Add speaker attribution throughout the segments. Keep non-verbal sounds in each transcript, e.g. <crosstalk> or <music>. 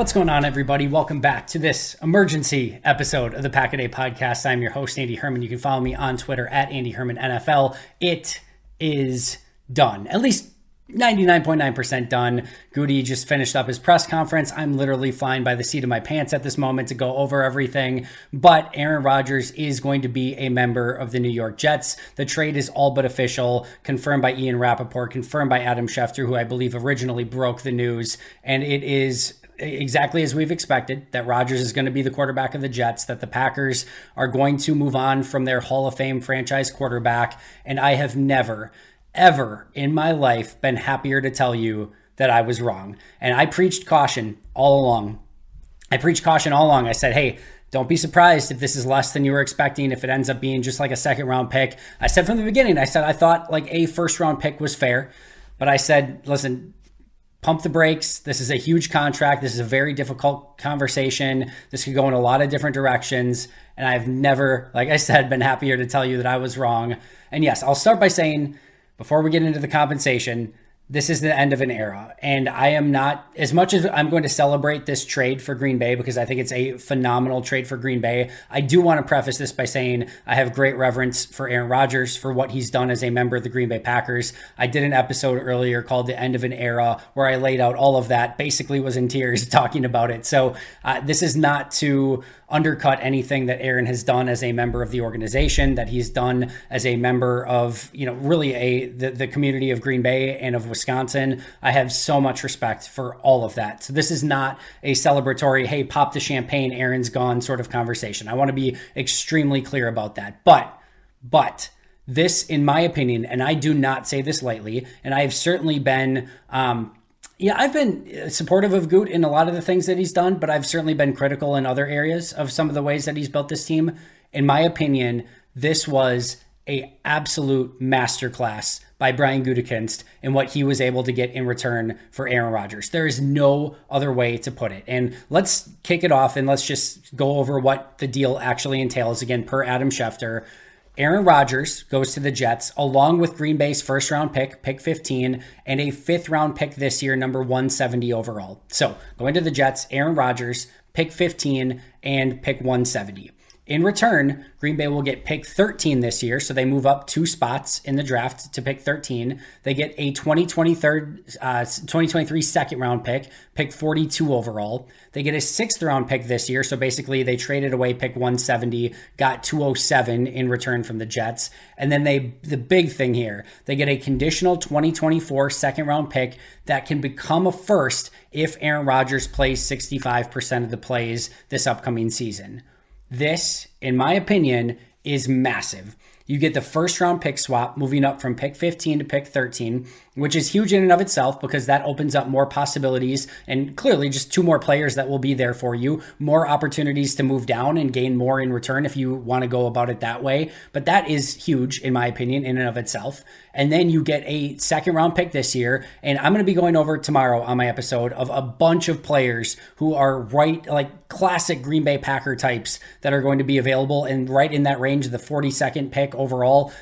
Speaker 1: What's going on, everybody? Welcome back to this emergency episode of the Pack a Day podcast. I'm your host, Andy Herman. You can follow me on Twitter at Andy Herman NFL. It is done. At least 99.9% done. Goody just finished up his press conference. I'm literally flying by the seat of my pants at this moment to go over everything. But Aaron Rodgers is going to be a member of the New York Jets. The trade is all but official, confirmed by Ian Rapoport, confirmed by Adam Schefter, who I believe originally broke the news. And it is exactly as we've expected that Rodgers is going to be the quarterback of the Jets, that the Packers are going to move on from their Hall of Fame franchise quarterback. And I have never, ever in my life been happier to tell you that I was wrong. And I preached caution all along. I preached caution all along. I said, hey, don't be surprised if this is less than you were expecting, if it ends up being just like a second round pick. I said from the beginning, I said I thought like a first round pick was fair. But I said, listen, pump the brakes. This is a huge contract. This is a very difficult conversation. This could go in a lot of different directions. And I've never, like I said, been happier to tell you that I was wrong. And yes, I'll start by saying before we get into the compensation, this is the end of an era. And I am not, as much as I'm going to celebrate this trade for Green Bay because I think it's a phenomenal trade for Green Bay, I do want to preface this by saying I have great reverence for Aaron Rodgers for what he's done as a member of the Green Bay Packers. I did an episode earlier called The End of an Era where I laid out all of that, basically was in tears <laughs> talking about it. So uh, this is not to undercut anything that Aaron has done as a member of the organization, that he's done as a member of, you know, really a the, the community of Green Bay and of. I have so much respect for all of that. So this is not a celebratory, hey, pop the champagne, Aaron's gone sort of conversation. I want to be extremely clear about that. But, but, this, in my opinion, and I do not say this lightly, and I have certainly been um, yeah, I've been supportive of Goot in a lot of the things that he's done, but I've certainly been critical in other areas of some of the ways that he's built this team. In my opinion, this was a absolute masterclass by Brian Gutekunst and what he was able to get in return for Aaron Rodgers. There is no other way to put it. And let's kick it off and let's just go over what the deal actually entails. Again, per Adam Schefter, Aaron Rodgers goes to the Jets along with Green Bay's first round pick, pick 15, and a fifth round pick this year, number 170 overall. So going to the Jets, Aaron Rodgers, pick 15, and pick 170. In return, Green Bay will get pick 13 this year, so they move up two spots in the draft to pick 13. They get a 2023, uh, 2023 second round pick, pick 42 overall. They get a sixth round pick this year, so basically they traded away pick 170, got 207 in return from the Jets, and then they the big thing here, they get a conditional 2024 second round pick that can become a first if Aaron Rodgers plays 65% of the plays this upcoming season. This, in my opinion, is massive. You get the first round pick swap moving up from pick 15 to pick 13, which is huge in and of itself because that opens up more possibilities and clearly just two more players that will be there for you, more opportunities to move down and gain more in return if you want to go about it that way. But that is huge, in my opinion, in and of itself. And then you get a second round pick this year. And I'm going to be going over tomorrow on my episode of a bunch of players who are right, like classic Green Bay Packer types that are going to be available and right in that range of the 42nd pick overall.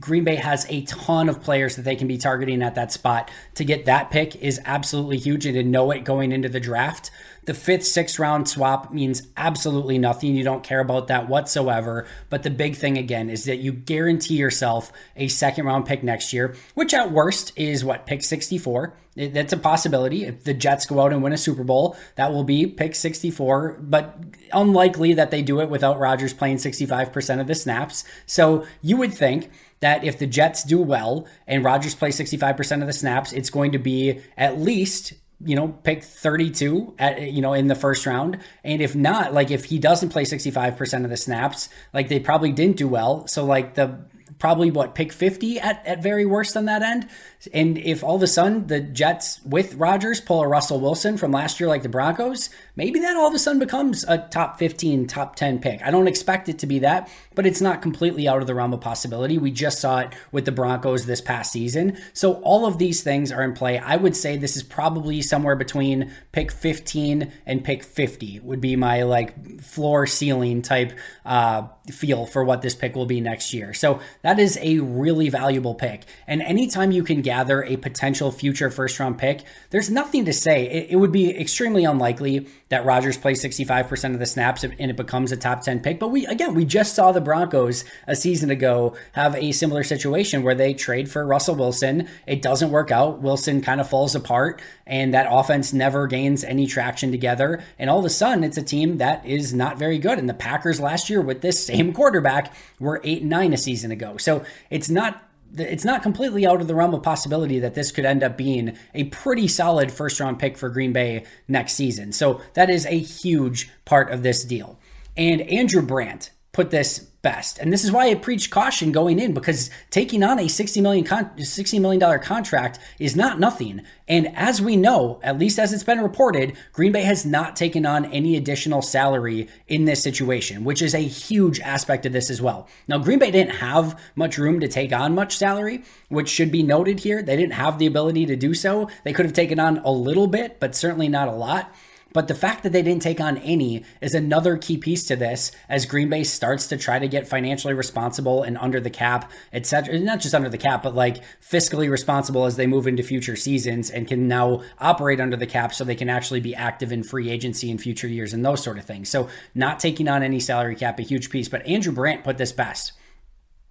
Speaker 1: Green Bay has a ton of players that they can be targeting at that spot. To get that pick is absolutely huge and to know it going into the draft. The fifth, sixth round swap means absolutely nothing. You don't care about that whatsoever. But the big thing again is that you guarantee yourself a second round pick next year, which at worst is what, pick 64? That's a possibility. If the Jets go out and win a Super Bowl, that will be pick 64, but unlikely that they do it without Rodgers playing 65% of the snaps. So you would think that if the Jets do well and Rodgers plays 65% of the snaps, it's going to be at least you know, pick 32 at, you know, in the first round. And if not, like if he doesn't play 65% of the snaps, like they probably didn't do well. So like the, probably what pick 50 at, at very worst on that end. And if all of a sudden the Jets with Rodgers pull a Russell Wilson from last year like the Broncos, maybe that all of a sudden becomes a top 15, top 10 pick. I don't expect it to be that, but it's not completely out of the realm of possibility. We just saw it with the Broncos this past season. So all of these things are in play. I would say this is probably somewhere between pick 15 and pick 50 would be my like floor ceiling type uh, feel for what this pick will be next year. So that is a really valuable pick. And anytime you can gather a potential future first round pick, there's nothing to say. It, it would be extremely unlikely that Rodgers plays 65% of the snaps and it becomes a top 10 pick. But we, again, we just saw the Broncos a season ago have a similar situation where they trade for Russell Wilson. It doesn't work out. Wilson kind of falls apart and that offense never gains any traction together. And all of a sudden, it's a team that is not very good. And the Packers last year with this same quarterback were 8 and 9 a season ago. So it's not it's not completely out of the realm of possibility that this could end up being a pretty solid first round pick for Green Bay next season. So that is a huge part of this deal. And Andrew Brandt put this best. And this is why I preach caution going in because taking on a 60 million con- 60 million dollar contract is not nothing. And as we know, at least as it's been reported, Green Bay has not taken on any additional salary in this situation, which is a huge aspect of this as well. Now, Green Bay didn't have much room to take on much salary, which should be noted here. They didn't have the ability to do so. They could have taken on a little bit, but certainly not a lot. But the fact that they didn't take on any is another key piece to this as Green Bay starts to try to get financially responsible and under the cap, etc. Not just under the cap, but like fiscally responsible as they move into future seasons and can now operate under the cap so they can actually be active in free agency in future years and those sort of things. So not taking on any salary cap, a huge piece. But Andrew Brandt put this best.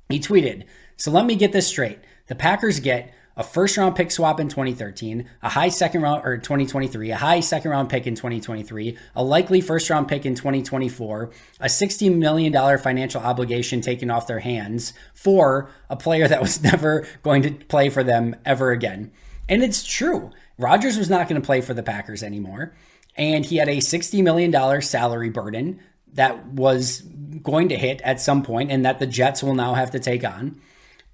Speaker 1: He tweeted, So let me get this straight. The Packers get a first round pick swap in 2013, a high second round or 2023, a high second round pick in 2023, a likely first round pick in 2024, a $60 million financial obligation taken off their hands for a player that was <laughs> never going to play for them ever again. And it's true. Rodgers was not going to play for the Packers anymore. And he had a $60 million salary burden that was going to hit at some point and that the Jets will now have to take on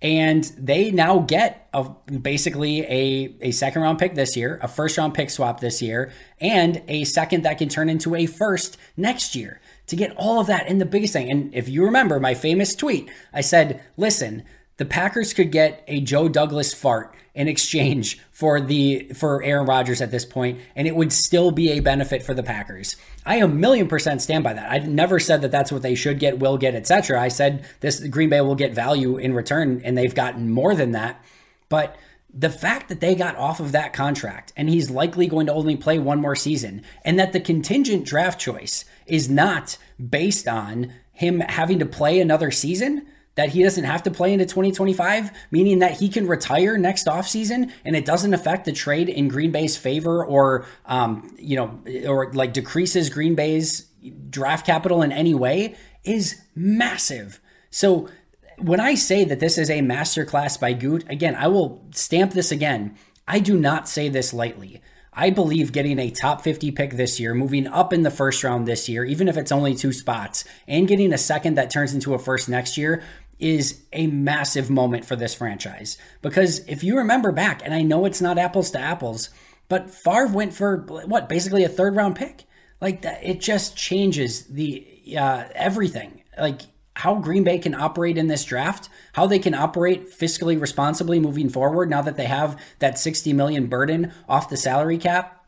Speaker 1: and they now get a, basically a, a second round pick this year, a first round pick swap this year, and a second that can turn into a first next year to get all of that. And the biggest thing, and if you remember my famous tweet, I said, listen, the Packers could get a Joe Douglas fart in exchange for the for Aaron Rodgers at this point, and it would still be a benefit for the Packers. I a million percent stand by that. I never said that that's what they should get, will get, etc. I said this Green Bay will get value in return, and they've gotten more than that. But the fact that they got off of that contract and he's likely going to only play one more season, and that the contingent draft choice is not based on him having to play another season, that he doesn't have to play into 2025, meaning that he can retire next offseason and it doesn't affect the trade in Green Bay's favor or, um, you know, or like decreases Green Bay's draft capital in any way is massive. So when I say that this is a masterclass by Goot, again, I will stamp this again. I do not say this lightly. I believe getting a top 50 pick this year, moving up in the first round this year, even if it's only two spots, and getting a second that turns into a first next year is a massive moment for this franchise. Because if you remember back, and I know it's not apples to apples, but Favre went for what, basically a third round pick? Like that, it just changes the uh, everything. Like how Green Bay can operate in this draft, how they can operate fiscally responsibly moving forward now that they have that 60 million burden off the salary cap.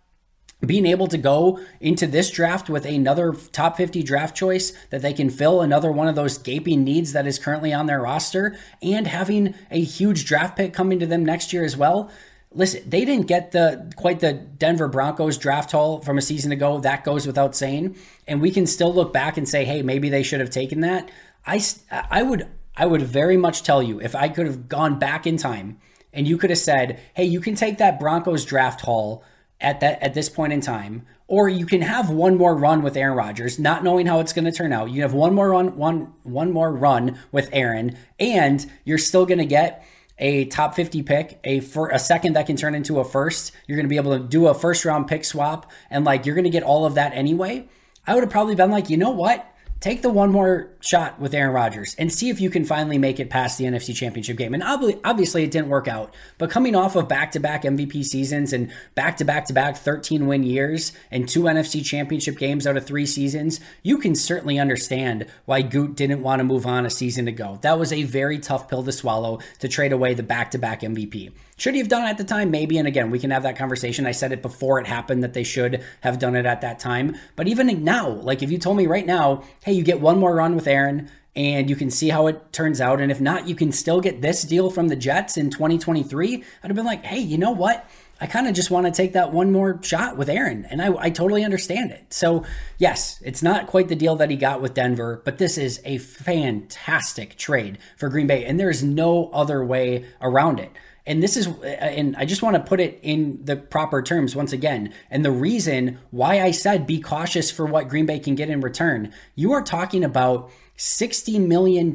Speaker 1: Being able to go into this draft with another top 50 draft choice that they can fill another one of those gaping needs that is currently on their roster and having a huge draft pick coming to them next year as well listen, they didn't get the quite the Denver Broncos draft haul from a season ago. That goes without saying. And we can still look back and say, hey, maybe they should have taken that. I, I would I would very much tell you if I could have gone back in time and you could have said, "Hey, you can take that Broncos draft haul at that at this point in time, or you can have one more run with Aaron Rodgers, not knowing how it's going to turn out. You have one more run one one more run with Aaron, and you're still going to get." a top 50 pick, a for a second that can turn into a first. You're going to be able to do a first round pick swap and like you're going to get all of that anyway. I would have probably been like, "You know what? Take the one more shot with Aaron Rodgers and see if you can finally make it past the NFC Championship game. And obviously, it didn't work out. But coming off of back to back MVP seasons and back to back to back 13 win years and two NFC Championship games out of three seasons, you can certainly understand why Goot didn't want to move on a season ago. That was a very tough pill to swallow to trade away the back to back MVP. Should he have done it at the time? Maybe. And again, we can have that conversation. I said it before it happened that they should have done it at that time. But even now, like if you told me right now, hey, you get one more run with Aaron and you can see how it turns out. And if not, you can still get this deal from the Jets in 2023. I'd have been like, hey, you know what? I kind of just want to take that one more shot with Aaron, and I, I, totally understand it. So, yes, it's not quite the deal that he got with Denver, but this is a fantastic trade for Green Bay, and there's no other way around it. And this is, uh, and I just want to put it in the proper terms once again. And the reason why I said be cautious for what Green Bay can get in return, you are talking about $60 million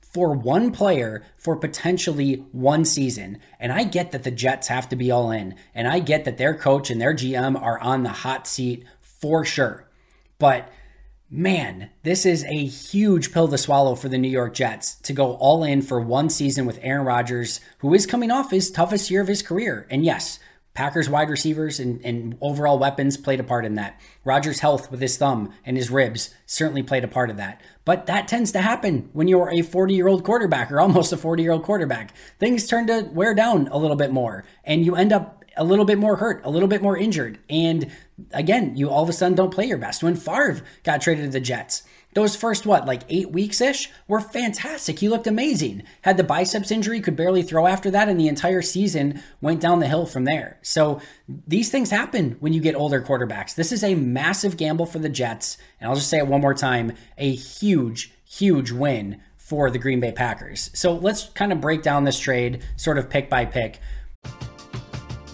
Speaker 1: for one player for potentially one season. And I get that the Jets have to be all in. And I get that their coach and their GM are on the hot seat for sure. But Man, this is a huge pill to swallow for the New York Jets to go all in for one season with Aaron Rodgers, who is coming off his toughest year of his career. And yes, Packers wide receivers and, and overall weapons played a part in that. Rodgers' health with his thumb and his ribs certainly played a part of that. But that tends to happen when you're a 40 year old quarterback or almost a 40 year old quarterback. Things turn to wear down a little bit more, and you end up a little bit more hurt, a little bit more injured. And again, you all of a sudden don't play your best. When Favre got traded to the Jets, those first, what, like eight weeks ish were fantastic. He looked amazing. Had the biceps injury, could barely throw after that, and the entire season went down the hill from there. So these things happen when you get older quarterbacks. This is a massive gamble for the Jets. And I'll just say it one more time a huge, huge win for the Green Bay Packers. So let's kind of break down this trade, sort of pick by pick.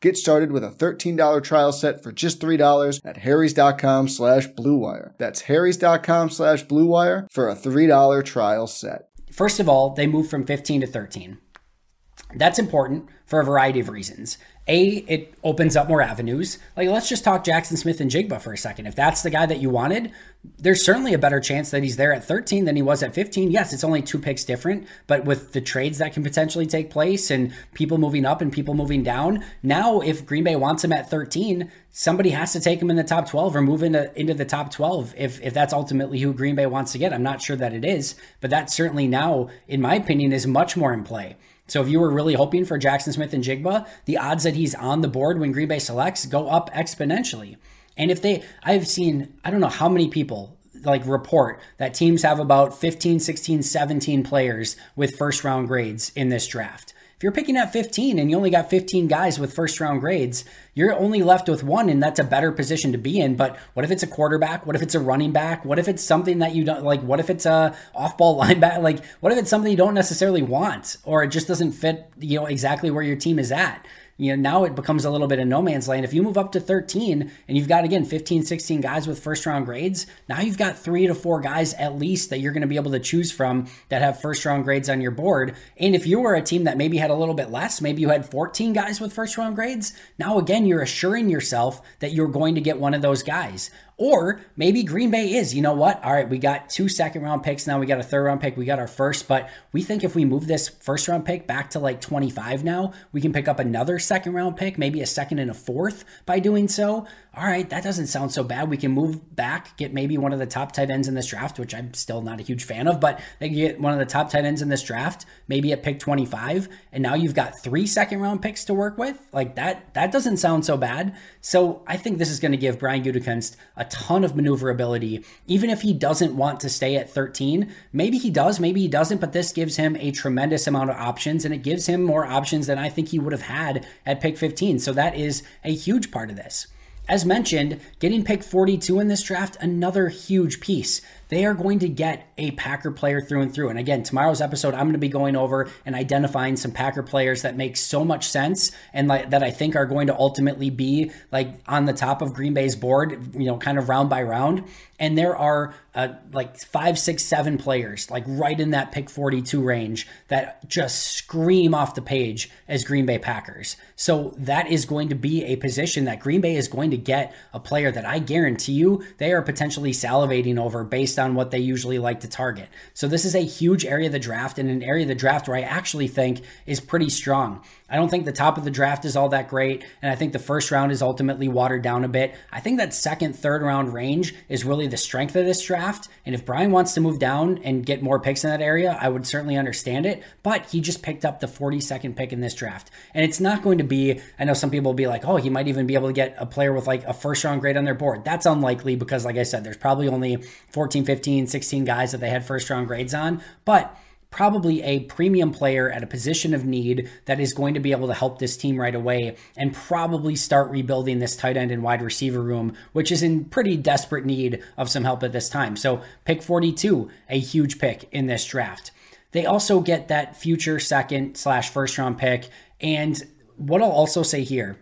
Speaker 2: Get started with a $13 trial set for just $3 at harrys.com slash bluewire. That's harrys.com slash bluewire for a $3 trial set.
Speaker 1: First of all, they moved from 15 to 13. That's important for a variety of reasons. A, it opens up more avenues. Like, let's just talk Jaxon Smith-Njigba for a second. If that's the guy that you wanted, there's certainly a better chance that he's there at 13 than he was at 15. Yes, it's only two picks different, but with the trades that can potentially take place and people moving up and people moving down, now if Green Bay wants him at 13, somebody has to take him in the top 12 or move into, into the top 12 if, if that's ultimately who Green Bay wants to get. I'm not sure that it is, but that certainly now, in my opinion, is much more in play. So if you were really hoping for Jaxon Smith-Njigba, the odds that he's on the board when Green Bay selects go up exponentially. And if they, I've seen, I don't know how many people like report that teams have about 15, 16, 17 players with first round grades in this draft. If you're picking at 15 and you only got 15 guys with first round grades, you're only left with one, and that's a better position to be in. But what if it's a quarterback? What if it's a running back? What if it's something that you don't like? What if it's a off ball <laughs> linebacker? Like, what if it's something you don't necessarily want or it just doesn't fit, you know, exactly where your team is at? You know, now it becomes a little bit of no man's land. If you move up to 13 and you've got, again, 15, 16 guys with first round grades, now you've got three to four guys at least that you're going to be able to choose from that have first round grades on your board. And if you were a team that maybe had a little bit less, maybe you had 14 guys with first round grades, now again, you're assuring yourself that you're going to get one of those guys. Or maybe Green Bay is, you know what? All right, we got two second round picks now. We got a third round pick. We got our first, but we think if we move this first round pick back to like 25 now, we can pick up another second round pick, maybe a second and a fourth by doing so all right, that doesn't sound so bad. We can move back, get maybe one of the top tight ends in this draft, which I'm still not a huge fan of, but they can get one of the top tight ends in this draft, maybe at pick 25, and now you've got three second round picks to work with. Like that, that doesn't sound so bad. So I think this is going to give Brian Gutekunst a ton of maneuverability, even if he doesn't want to stay at 13. Maybe he does, maybe he doesn't, but this gives him a tremendous amount of options, and it gives him more options than I think he would have had at pick 15. So that is a huge part of this. As mentioned, getting pick 42 in this draft, another huge piece they are going to get a Packer player through and through. And again, tomorrow's episode, I'm going to be going over and identifying some Packer players that make so much sense and like that I think are going to ultimately be like on the top of Green Bay's board, you know, kind of round by round. And there are uh, like five, six, seven players, like right in that pick 42 range, that just scream off the page as Green Bay Packers. So that is going to be a position that Green Bay is going to get a player that I guarantee you they are potentially salivating over based on what they usually like to target. So this is a huge area of the draft and an area of the draft where I actually think is pretty strong. I don't think the top of the draft is all that great. And I think the first round is ultimately watered down a bit. I think that second, third round range is really the strength of this draft. And if Brian wants to move down and get more picks in that area, I would certainly understand it. But he just picked up the 42nd pick in this draft. And it's not going to be, I know some people will be like, oh, he might even be able to get a player with like a first round grade on their board. That's unlikely because, like I said, there's probably only 14, 15, 16 guys that they had first round grades on. But probably a premium player at a position of need that is going to be able to help this team right away and probably start rebuilding this tight end and wide receiver room, which is in pretty desperate need of some help at this time. So, pick 42, a huge pick in this draft. They also get that future second slash first round pick. And what I'll also say here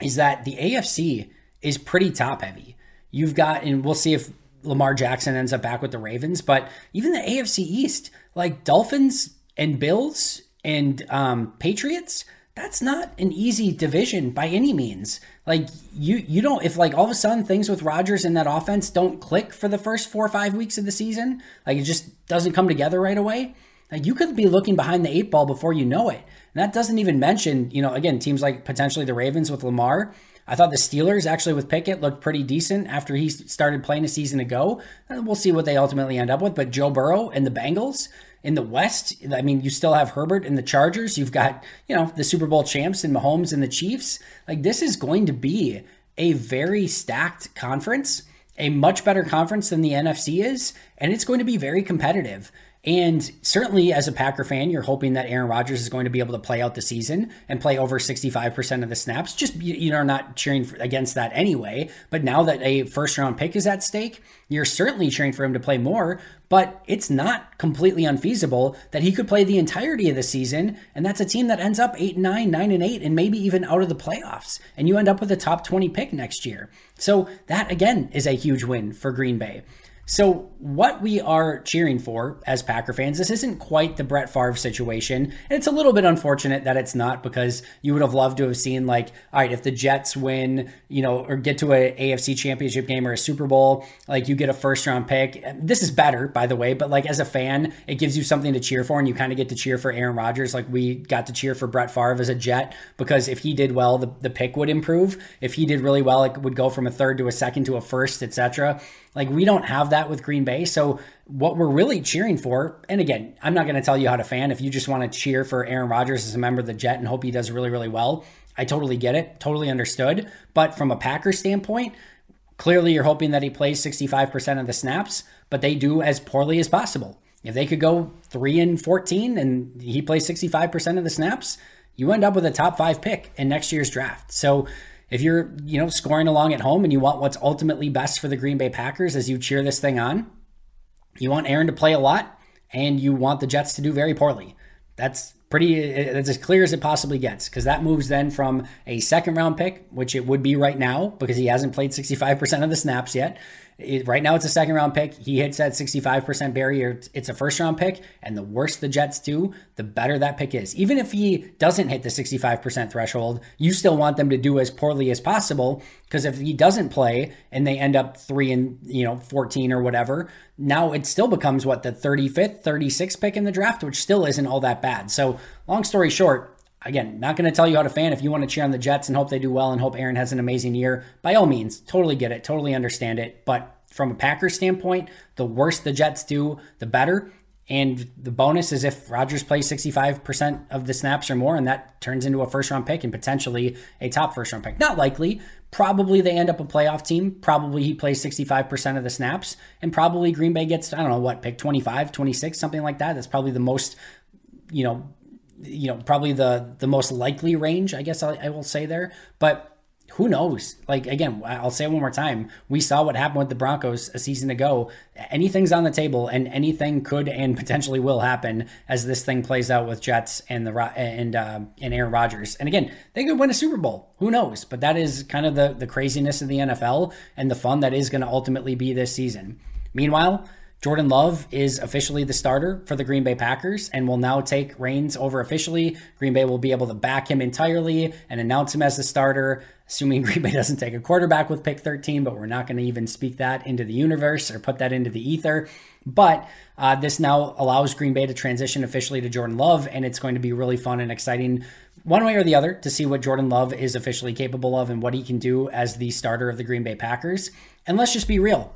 Speaker 1: is that the AFC is pretty top heavy. You've got, and we'll see if Lamar Jackson ends up back with the Ravens, but even the AFC East, like Dolphins and Bills and um, Patriots, that's not an easy division by any means. Like you, you don't. If like all of a sudden things with Rodgers and that offense don't click for the first four or five weeks of the season, like it just doesn't come together right away. Like you could be looking behind the eight ball before you know it. And that doesn't even mention, you know, again, teams like potentially the Ravens with Lamar. I thought the Steelers actually with Pickett looked pretty decent after he started playing a season ago. Uh, we'll see what they ultimately end up with. But Joe Burrow and the Bengals in the West, I mean, you still have Herbert and the Chargers. You've got, you know, the Super Bowl champs and Mahomes and the Chiefs. Like this is going to be a very stacked conference, a much better conference than the NFC is, and it's going to be very competitive. And certainly, as a Packer fan, you're hoping that Aaron Rodgers is going to be able to play out the season and play over 65% of the snaps. Just, you know, not cheering against that anyway. But now that a first round pick is at stake, you're certainly cheering for him to play more. But it's not completely unfeasible that he could play the entirety of the season. And that's a team that ends up 8 and 9, 9 and 8, and maybe even out of the playoffs. And you end up with a top 20 pick next year. So that, again, is a huge win for Green Bay. So, what we are cheering for as Packer fans, this isn't quite the Brett Favre situation. And it's a little bit unfortunate that it's not because you would have loved to have seen, like, all right, if the Jets win, you know, or get to a AFC championship game or a Super Bowl, like you get a first round pick. This is better, by the way, but like as a fan, it gives you something to cheer for and you kind of get to cheer for Aaron Rodgers. Like we got to cheer for Brett Favre as a Jet because if he did well, the, the pick would improve. If he did really well, it would go from a third to a second to a first, etc. Like we don't have that with Green Bay. So what we're really cheering for, and again, I'm not going to tell you how to fan. If you just want to cheer for Aaron Rodgers as a member of the Jet and hope he does really, really well, I totally get it, totally understood. But from a Packers standpoint, clearly you're hoping that he plays 65% of the snaps, but they do as poorly as possible. If they could go 3 and 14 and he plays 65% of the snaps, you end up with a top 5 pick in next year's draft. So if you're, you know, scoring along at home and you want what's ultimately best for the Green Bay Packers as you cheer this thing on, you want Aaron to play a lot and you want the Jets to do very poorly. That's pretty it's as clear as it possibly gets because that moves then from a second round pick which it would be right now because he hasn't played 65% of the snaps yet it, right now, it's a second round pick. He hits that 65% barrier. It's a first round pick. And the worse the Jets do, the better that pick is. Even if he doesn't hit the 65% threshold, you still want them to do as poorly as possible. Because if he doesn't play and they end up three and, you know, 14 or whatever, now it still becomes what the 35th, 36th pick in the draft, which still isn't all that bad. So, long story short, again, not going to tell you how to fan. If you want to cheer on the Jets and hope they do well and hope Aaron has an amazing year, by all means, totally get it, totally understand it. But from a Packers standpoint, the worse the Jets do, the better. And the bonus is if Rodgers plays 65% of the snaps or more, and that turns into a first round pick and potentially a top first round pick. Not likely. Probably they end up a playoff team. Probably he plays 65% of the snaps. And probably Green Bay gets, I don't know what, pick 25, 26, something like that. That's probably the most, you know, you know, probably the the most likely range, I guess I, I will say there. But who knows? Like again, I'll say it one more time. We saw what happened with the Broncos a season ago. Anything's on the table, and anything could and <laughs> potentially will happen as this thing plays out with Jets and the and uh, and Aaron Rodgers. And again, they could win a Super Bowl. Who knows? But that is kind of the the craziness of the NFL and the fun that is going to ultimately be this season. Meanwhile, Jordan Love is officially the starter for the Green Bay Packers and will now take reins over officially. Green Bay will be able to back him entirely and announce him as the starter, assuming <laughs> Green Bay doesn't take a quarterback with pick 13, but we're not going to even speak that into the universe or put that into the ether. But uh, this now allows Green Bay to transition officially to Jordan Love, and it's going to be really fun and exciting one way or the other to see what Jordan Love is officially capable of and what he can do as the starter of the Green Bay Packers. And let's just be real.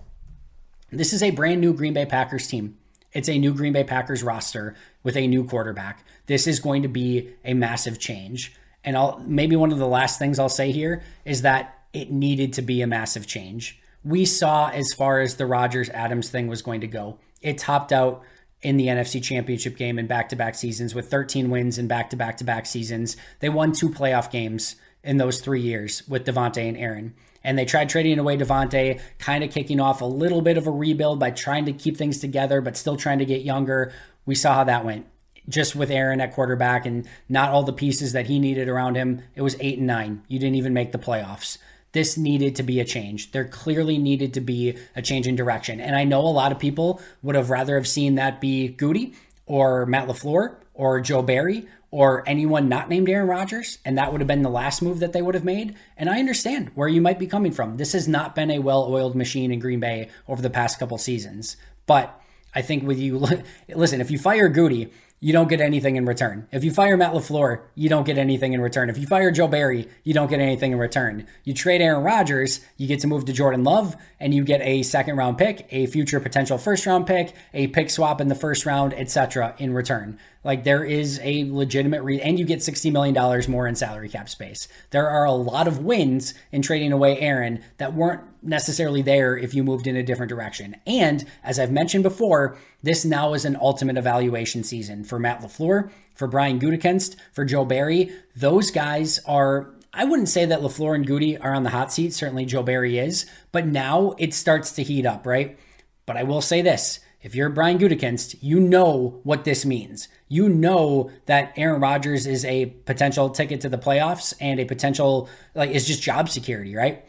Speaker 1: This is a brand new Green Bay Packers team. It's a new Green Bay Packers roster with a new quarterback. This is going to be a massive change. And I'll maybe one of the last things I'll say here is that it needed to be a massive change. We saw as far as the Rodgers Adams thing was going to go. It topped out in the NFC Championship game in back to back seasons with 13 wins in back to back to back seasons. They won two playoff games in those three years with Davante and Aaron. And they tried trading away Davante, kind of kicking off a little bit of a rebuild by trying to keep things together, but still trying to get younger. We saw how that went. Just with Aaron at quarterback and not all the pieces that he needed around him, it was eight and nine. You didn't even make the playoffs this needed to be a change. There clearly needed to be a change in direction. And I know a lot of people would have rather have seen that be Goody or Matt LaFleur or Joe Barry or anyone not named Aaron Rodgers, and that would have been the last move that they would have made. And I understand where you might be coming from. This has not been a well-oiled machine in Green Bay over the past couple seasons. But I think with you, <laughs> listen, if you fire Goody, you don't get anything in return. If you fire Matt LaFleur, you don't get anything in return. If you fire Joe Barry, you don't get anything in return. You trade Aaron Rodgers, you get to move to Jordan Love, and you get a second round pick, a future potential first round pick, a pick swap in the first round, etc. in return. Like there is a legitimate re- and you get $60 million more in salary cap space. There are a lot of wins in trading away Aaron that weren't necessarily there if you moved in a different direction. And as I've mentioned before, this now is an ultimate evaluation season for Matt LaFleur, for Brian Gutekunst, for Joe Barry. Those guys are I wouldn't say that LaFleur and Goody are on the hot seat. Certainly Joe Barry is, but now it starts to heat up, right? But I will say this if you're Brian Gutekunst, you know what this means. You know that Aaron Rodgers is a potential ticket to the playoffs and a potential, like, it's just job security, right?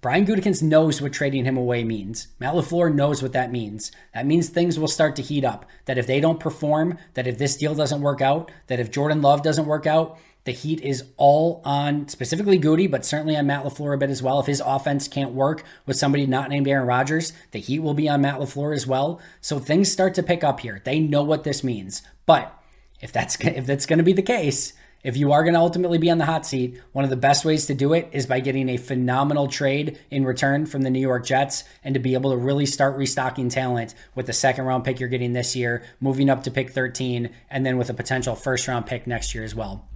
Speaker 1: Brian Gutekunst knows what trading him away means. Matt LaFleur knows what that means. That means things will start to heat up. That if they don't perform, that if this deal doesn't work out, that if Jordan Love doesn't work out, the heat is all on specifically Goody, but certainly on Matt LaFleur a bit as well. If his offense can't work with somebody not named Aaron Rodgers, the heat will be on Matt LaFleur as well. So things start to pick up here. They know what this means. But if that's <laughs> if that's going to be the case, if you are going to ultimately be on the hot seat, one of the best ways to do it is by getting a phenomenal trade in return from the New York Jets and to be able to really start restocking talent with the second round pick you're getting this year, moving up to pick 13, and then with a potential first round pick next year as well.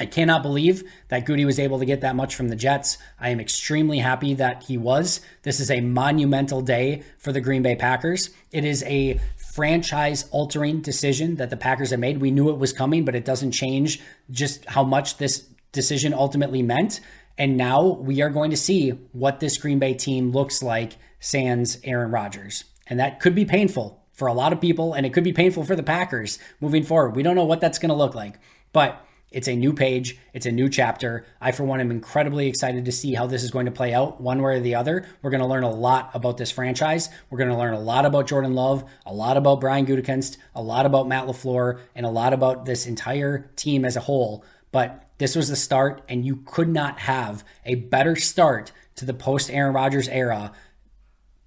Speaker 1: I cannot believe that Goody was able to get that much from the Jets. I am extremely happy that he was. This is a monumental day for the Green Bay Packers. It is a franchise altering decision that the Packers have made. We knew it was coming, but it doesn't change just how much this decision ultimately meant. And now we are going to see what this Green Bay team looks like sans Aaron Rodgers. And that could be painful for a lot of people, and it could be painful for the Packers moving forward. We don't know what that's going to look like. But it's a new page, it's a new chapter. I, for one, am incredibly excited to see how this is going to play out one way or the other. We're going to learn a lot about this franchise. We're going to learn a lot about Jordan Love, a lot about Brian Gutekunst, a lot about Matt LaFleur, and a lot about this entire team as a whole. But this was the start, and you could not have a better start to the post Aaron Rodgers era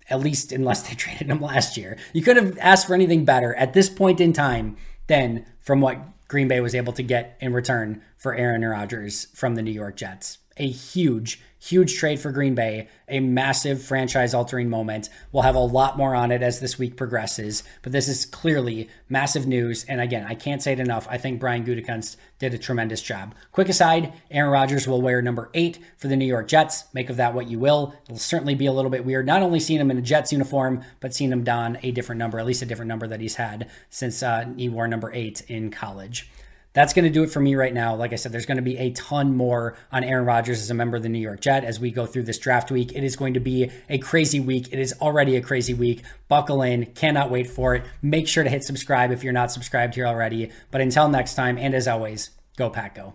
Speaker 1: at least unless they <laughs> traded him last year. You could have asked for anything better at this point in time than from what Green Bay was able to get in return for Aaron Rodgers from the New York Jets. A huge, huge trade for Green Bay, a massive franchise altering moment. We'll have a lot more on it as this week progresses, but this is clearly massive news. And again, I can't say it enough. I think Brian Gutekunst did a tremendous job. Quick aside Aaron Rodgers will wear number eight for the New York Jets. Make of that what you will. It'll certainly be a little bit weird, not only seeing him in a Jets uniform, but seeing him don a different number, at least a different number that he's had since uh, he wore number eight in college that's going to do it for me right now. Like I said, there's going to be a ton more on Aaron Rodgers as a member of the New York Jet as we go through this draft week. It is going to be a crazy week. It is already a crazy week. Buckle in. Cannot wait for it. Make sure to hit subscribe if you're not subscribed here already. But until next time, and as always, go Pack Go.